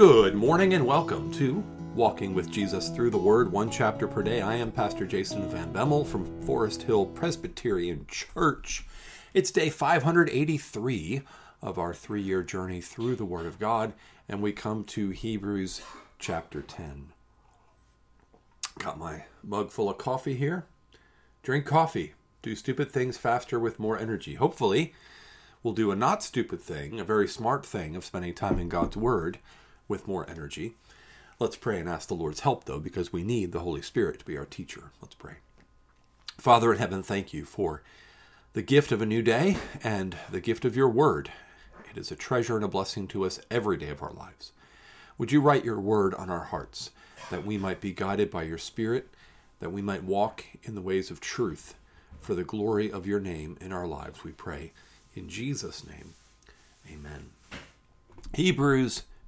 Good morning and welcome to Walking with Jesus Through the Word, one chapter per day. I am Pastor Jason Van Bemmel from Forest Hill Presbyterian Church. It's day 583 of our three year journey through the Word of God, and we come to Hebrews chapter 10. Got my mug full of coffee here. Drink coffee. Do stupid things faster with more energy. Hopefully, we'll do a not stupid thing, a very smart thing of spending time in God's Word with more energy. Let's pray and ask the Lord's help, though, because we need the Holy Spirit to be our teacher. Let's pray. Father in heaven, thank you for the gift of a new day and the gift of your word. It is a treasure and a blessing to us every day of our lives. Would you write your word on our hearts that we might be guided by your Spirit, that we might walk in the ways of truth for the glory of your name in our lives, we pray. In Jesus' name, amen. Hebrews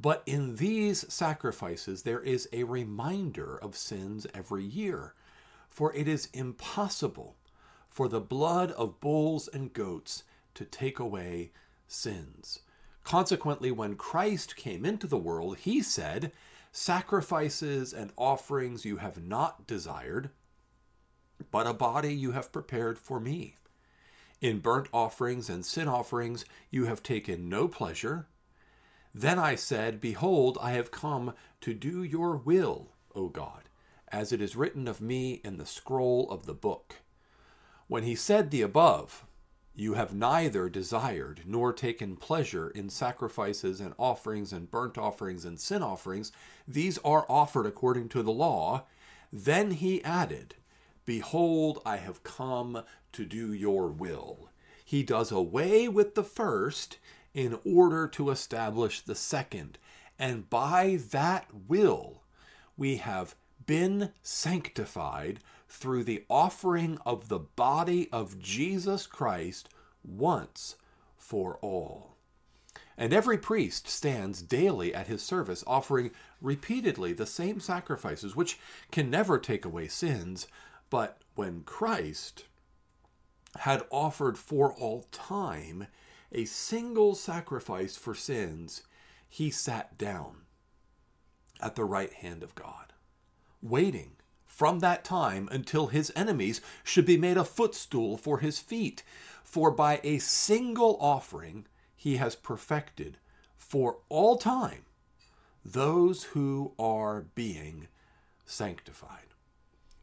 But in these sacrifices, there is a reminder of sins every year. For it is impossible for the blood of bulls and goats to take away sins. Consequently, when Christ came into the world, he said, Sacrifices and offerings you have not desired, but a body you have prepared for me. In burnt offerings and sin offerings you have taken no pleasure. Then I said, Behold, I have come to do your will, O God, as it is written of me in the scroll of the book. When he said the above, You have neither desired nor taken pleasure in sacrifices and offerings and burnt offerings and sin offerings, these are offered according to the law. Then he added, Behold, I have come to do your will. He does away with the first in order to establish the second. And by that will, we have been sanctified through the offering of the body of Jesus Christ once for all. And every priest stands daily at his service, offering repeatedly the same sacrifices, which can never take away sins. But when Christ had offered for all time a single sacrifice for sins, he sat down at the right hand of God, waiting from that time until his enemies should be made a footstool for his feet. For by a single offering he has perfected for all time those who are being sanctified.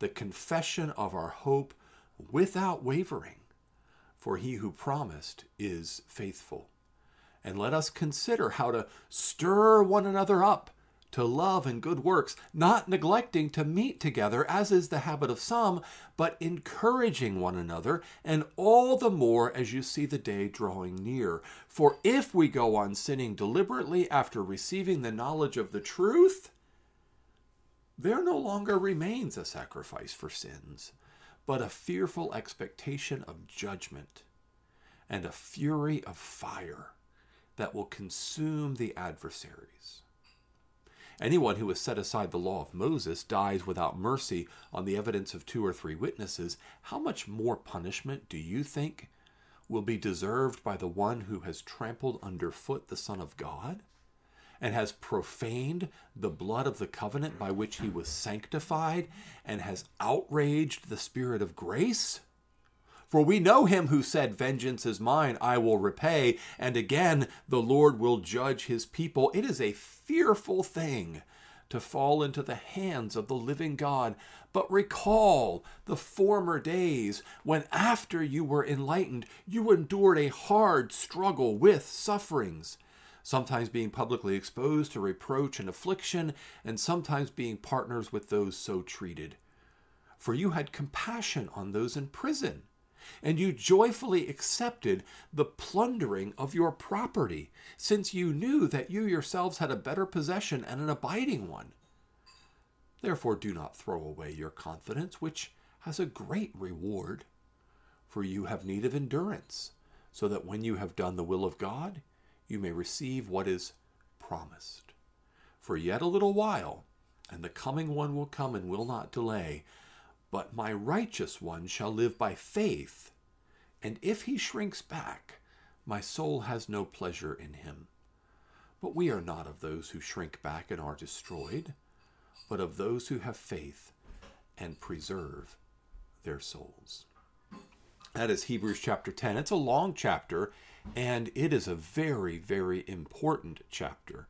the confession of our hope without wavering, for he who promised is faithful. And let us consider how to stir one another up to love and good works, not neglecting to meet together, as is the habit of some, but encouraging one another, and all the more as you see the day drawing near. For if we go on sinning deliberately after receiving the knowledge of the truth, there no longer remains a sacrifice for sins, but a fearful expectation of judgment and a fury of fire that will consume the adversaries. Anyone who has set aside the law of Moses dies without mercy on the evidence of two or three witnesses. How much more punishment do you think will be deserved by the one who has trampled underfoot the Son of God and has profaned the blood of the covenant by which he was sanctified and has outraged the Spirit of grace? For we know him who said, Vengeance is mine, I will repay. And again, the Lord will judge his people. It is a fearful thing to fall into the hands of the living God. But recall the former days when, after you were enlightened, you endured a hard struggle with sufferings, sometimes being publicly exposed to reproach and affliction, and sometimes being partners with those so treated. For you had compassion on those in prison and you joyfully accepted the plundering of your property, since you knew that you yourselves had a better possession and an abiding one. Therefore, do not throw away your confidence, which has a great reward. For you have need of endurance, so that when you have done the will of God, you may receive what is promised. For yet a little while, and the coming one will come and will not delay. But my righteous one shall live by faith, and if he shrinks back, my soul has no pleasure in him. But we are not of those who shrink back and are destroyed, but of those who have faith and preserve their souls. That is Hebrews chapter 10. It's a long chapter, and it is a very, very important chapter.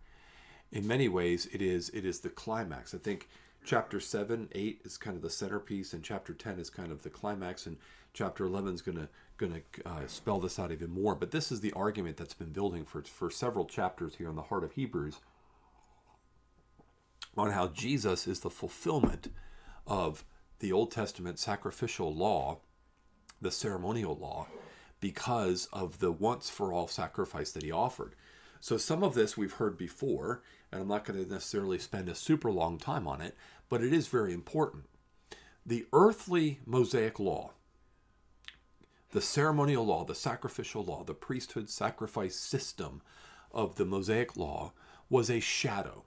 In many ways, it is it is the climax. I think chapter 7 8 is kind of the centerpiece and chapter 10 is kind of the climax and chapter 11 is going to going to uh, spell this out even more but this is the argument that's been building for for several chapters here in the heart of hebrews on how jesus is the fulfillment of the old testament sacrificial law the ceremonial law because of the once for all sacrifice that he offered so some of this we've heard before and I'm not going to necessarily spend a super long time on it, but it is very important. The earthly Mosaic law, the ceremonial law, the sacrificial law, the priesthood sacrifice system of the Mosaic law was a shadow.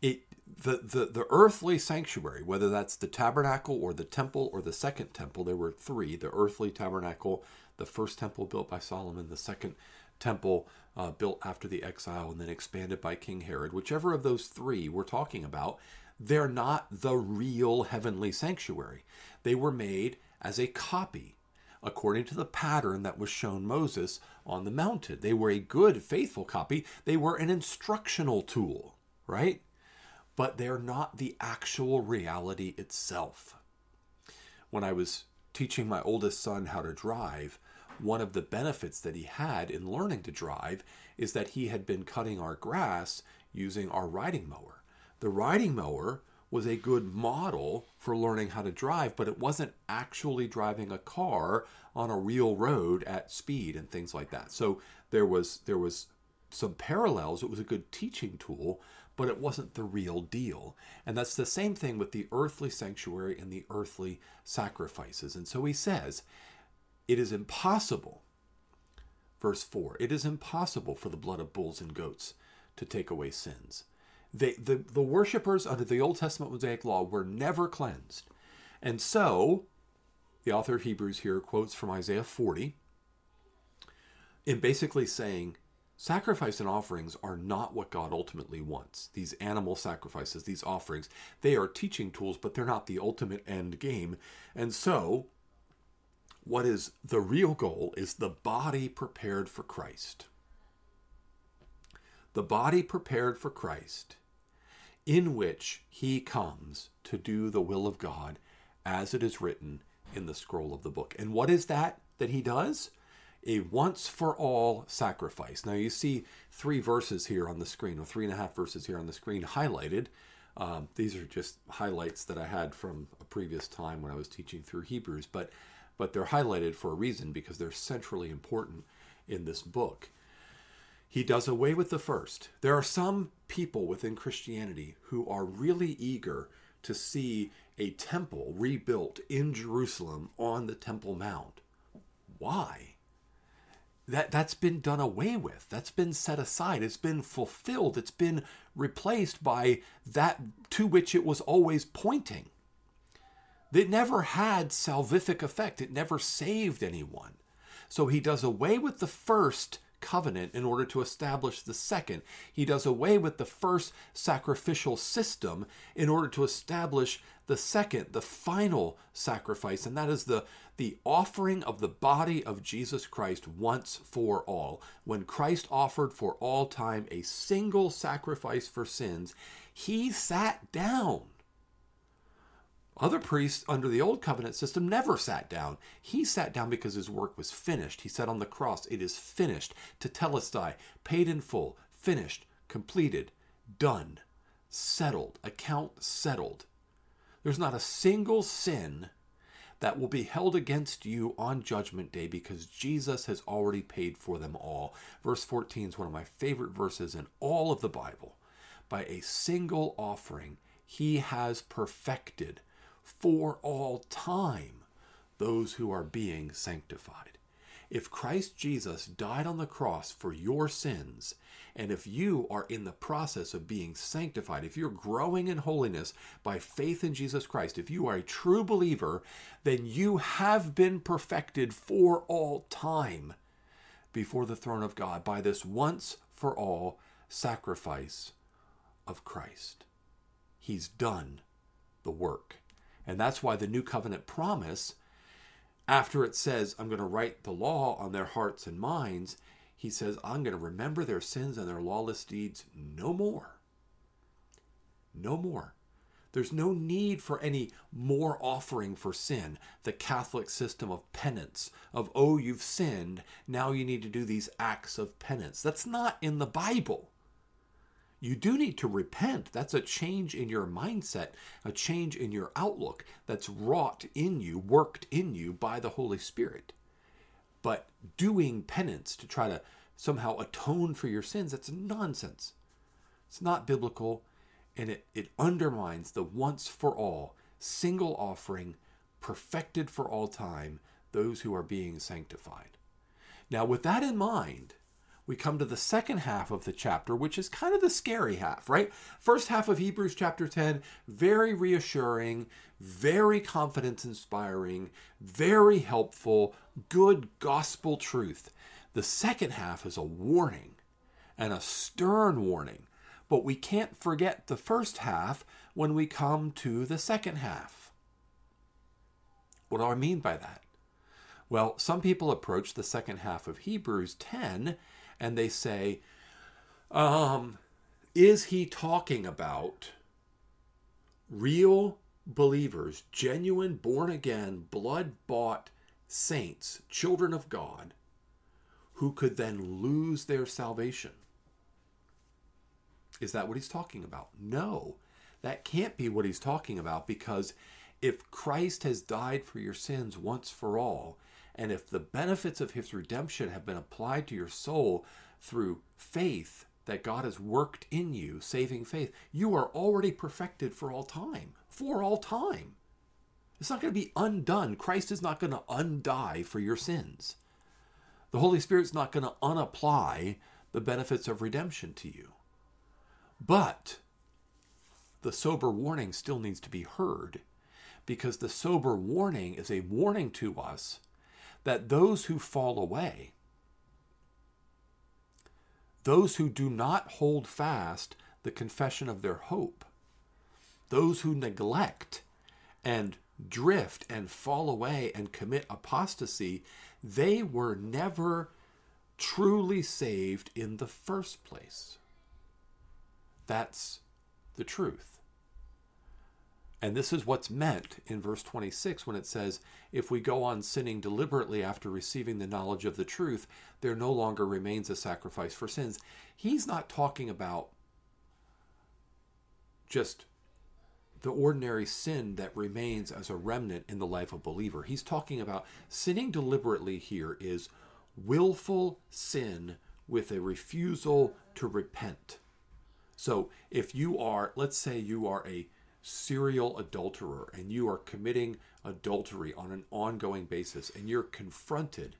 It the, the, the earthly sanctuary, whether that's the tabernacle or the temple or the second temple, there were three the earthly tabernacle, the first temple built by Solomon, the second temple uh, built after the exile and then expanded by King Herod, whichever of those three we're talking about, they're not the real heavenly sanctuary. They were made as a copy according to the pattern that was shown Moses on the mountain. They were a good, faithful copy. They were an instructional tool, right? But they're not the actual reality itself. When I was teaching my oldest son how to drive, one of the benefits that he had in learning to drive is that he had been cutting our grass using our riding mower. The riding mower was a good model for learning how to drive, but it wasn't actually driving a car on a real road at speed and things like that. So there was there was some parallels. It was a good teaching tool, but it wasn't the real deal. And that's the same thing with the earthly sanctuary and the earthly sacrifices. And so he says, it is impossible, verse 4, it is impossible for the blood of bulls and goats to take away sins. They, the, the worshippers under the Old Testament Mosaic law were never cleansed. And so, the author of Hebrews here quotes from Isaiah 40 in basically saying, Sacrifice and offerings are not what God ultimately wants. These animal sacrifices, these offerings, they are teaching tools, but they're not the ultimate end game. And so, what is the real goal is the body prepared for Christ. The body prepared for Christ, in which he comes to do the will of God as it is written in the scroll of the book. And what is that that he does? A once for all sacrifice. Now you see three verses here on the screen, or three and a half verses here on the screen highlighted. Um, these are just highlights that I had from a previous time when I was teaching through Hebrews. But but they're highlighted for a reason because they're centrally important in this book. He does away with the first. There are some people within Christianity who are really eager to see a temple rebuilt in Jerusalem on the Temple Mount. Why? That that's been done away with. That's been set aside. It's been fulfilled. It's been replaced by that to which it was always pointing. It never had salvific effect. It never saved anyone. So he does away with the first covenant in order to establish the second. He does away with the first sacrificial system in order to establish the second, the final sacrifice, and that is the, the offering of the body of Jesus Christ once for all. When Christ offered for all time a single sacrifice for sins, he sat down other priests under the old covenant system never sat down. He sat down because his work was finished. He said on the cross, It is finished. To Tetelestai, paid in full, finished, completed, done, settled, account settled. There's not a single sin that will be held against you on Judgment Day because Jesus has already paid for them all. Verse 14 is one of my favorite verses in all of the Bible. By a single offering, he has perfected for all time those who are being sanctified. If Christ Jesus died on the cross for your sins, and if you are in the process of being sanctified, if you're growing in holiness by faith in Jesus Christ, if you are a true believer, then you have been perfected for all time before the throne of God by this once for all sacrifice of Christ. He's done the work. And that's why the new covenant promise, after it says, I'm going to write the law on their hearts and minds, he says, I'm going to remember their sins and their lawless deeds no more. No more. There's no need for any more offering for sin. The Catholic system of penance, of, oh, you've sinned, now you need to do these acts of penance. That's not in the Bible you do need to repent. That's a change in your mindset, a change in your outlook that's wrought in you, worked in you by the Holy Spirit. But doing penance to try to somehow atone for your sins, that's nonsense. It's not biblical, and it, it undermines the once for all, single offering, perfected for all time, those who are being sanctified. Now, with that in mind, we come to the second half of the chapter, which is kind of the scary half, right? First half of Hebrews chapter 10, very reassuring, very confidence inspiring, very helpful, good gospel truth. The second half is a warning and a stern warning, but we can't forget the first half when we come to the second half. What do I mean by that? Well, some people approach the second half of Hebrews 10 and they say, um, is he talking about real believers, genuine, born again, blood bought saints, children of God, who could then lose their salvation? Is that what he's talking about? No, that can't be what he's talking about because if Christ has died for your sins once for all, and if the benefits of his redemption have been applied to your soul through faith that God has worked in you, saving faith, you are already perfected for all time. For all time. It's not going to be undone. Christ is not going to undie for your sins. The Holy Spirit's not going to unapply the benefits of redemption to you. But the sober warning still needs to be heard because the sober warning is a warning to us that those who fall away, those who do not hold fast the confession of their hope, those who neglect and drift and fall away and commit apostasy, they were never truly saved in the first place. That's the truth. And this is what's meant in verse 26 when it says, If we go on sinning deliberately after receiving the knowledge of the truth, there no longer remains a sacrifice for sins. He's not talking about just the ordinary sin that remains as a remnant in the life of a believer. He's talking about sinning deliberately here is willful sin with a refusal to repent. So if you are, let's say you are a serial adulterer and you are committing adultery on an ongoing basis and you're confronted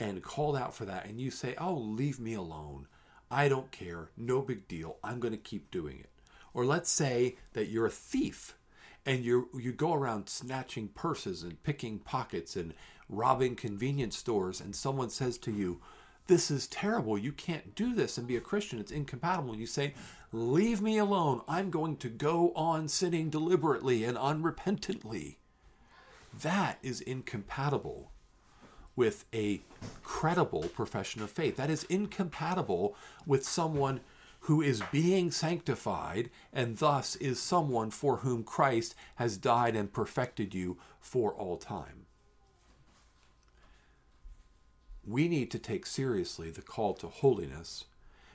and called out for that, and you say, Oh, leave me alone. I don't care. No big deal. I'm going to keep doing it. Or let's say that you're a thief and you you go around snatching purses and picking pockets and robbing convenience stores and someone says to you, "This is terrible. You can't do this and be a Christian. It's incompatible." You say, "Leave me alone. I'm going to go on sinning deliberately and unrepentantly." That is incompatible with a credible profession of faith. That is incompatible with someone who is being sanctified and thus is someone for whom Christ has died and perfected you for all time. We need to take seriously the call to holiness,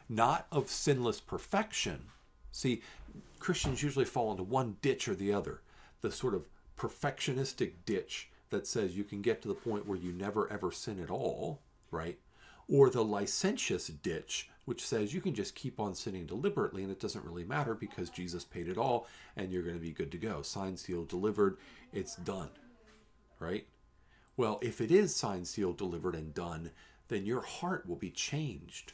not of sinless perfection. See, Christians usually fall into one ditch or the other the sort of perfectionistic ditch that says you can get to the point where you never ever sin at all, right? Or the licentious ditch, which says you can just keep on sinning deliberately and it doesn't really matter because Jesus paid it all and you're going to be good to go. Signed, sealed, delivered, it's done, right? Well, if it is signed, sealed, delivered, and done, then your heart will be changed.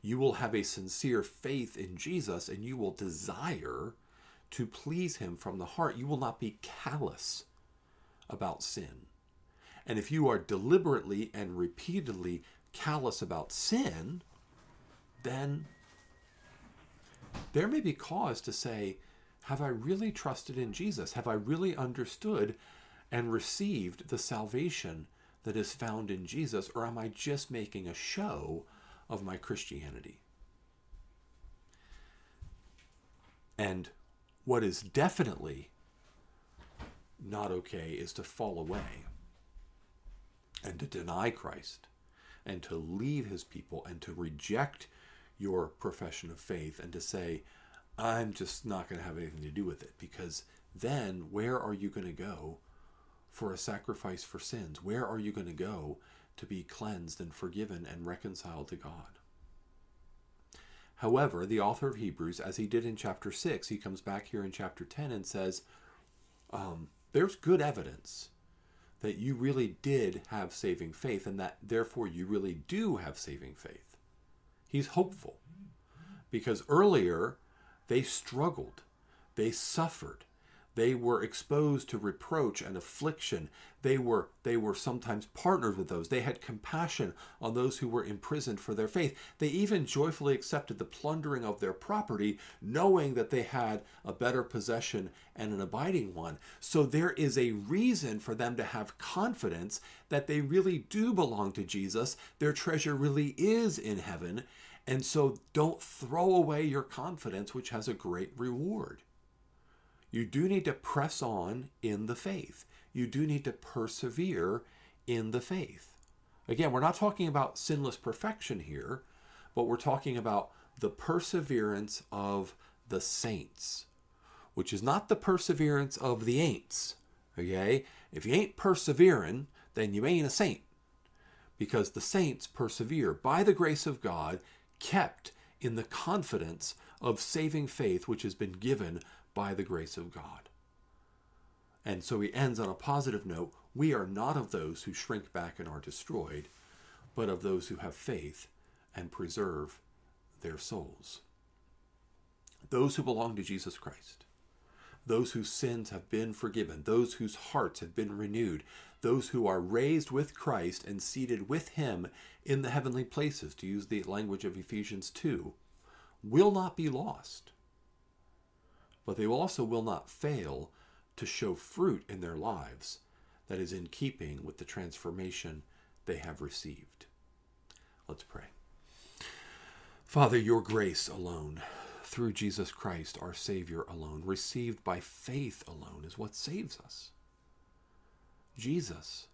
You will have a sincere faith in Jesus and you will desire to please Him from the heart. You will not be callous about sin. And if you are deliberately and repeatedly callous about sin, then there may be cause to say, Have I really trusted in Jesus? Have I really understood and received the salvation that is found in Jesus? Or am I just making a show of my Christianity? And what is definitely not okay is to fall away and to deny Christ and to leave his people and to reject your profession of faith and to say, I'm just not going to have anything to do with it because then where are you going to go for a sacrifice for sins? Where are you going to go to be cleansed and forgiven and reconciled to God? However, the author of Hebrews, as he did in chapter 6, he comes back here in chapter 10 and says, um, There's good evidence that you really did have saving faith and that therefore you really do have saving faith. He's hopeful because earlier they struggled, they suffered, they were exposed to reproach and affliction. They were, they were sometimes partnered with those. They had compassion on those who were imprisoned for their faith. They even joyfully accepted the plundering of their property, knowing that they had a better possession and an abiding one. So there is a reason for them to have confidence that they really do belong to Jesus. Their treasure really is in heaven. And so don't throw away your confidence, which has a great reward. You do need to press on in the faith. You do need to persevere in the faith. Again, we're not talking about sinless perfection here, but we're talking about the perseverance of the saints, which is not the perseverance of the ain'ts. Okay? If you ain't persevering, then you ain't a saint. Because the saints persevere by the grace of God, kept in the confidence of saving faith which has been given by the grace of God. And so he ends on a positive note we are not of those who shrink back and are destroyed, but of those who have faith and preserve their souls. Those who belong to Jesus Christ, those whose sins have been forgiven, those whose hearts have been renewed, those who are raised with Christ and seated with him in the heavenly places, to use the language of Ephesians 2, will not be lost but they also will not fail to show fruit in their lives that is in keeping with the transformation they have received. Let's pray. Father, your grace alone, through Jesus Christ, our Savior alone, received by faith alone, is what saves us. Jesus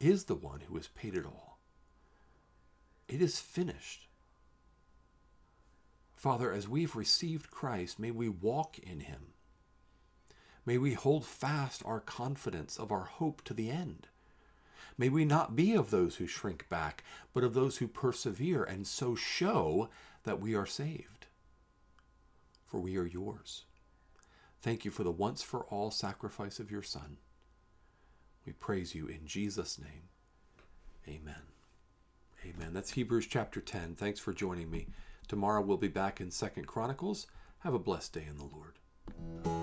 is the one who has paid it all. It is finished. Father, as we've received Christ, may we walk in him. May we hold fast our confidence of our hope to the end. May we not be of those who shrink back, but of those who persevere and so show that we are saved. For we are yours. Thank you for the once for all sacrifice of your Son. We praise you in Jesus' name. Amen. Amen. That's Hebrews chapter 10. Thanks for joining me. Tomorrow we'll be back in Second Chronicles. Have a blessed day in the Lord.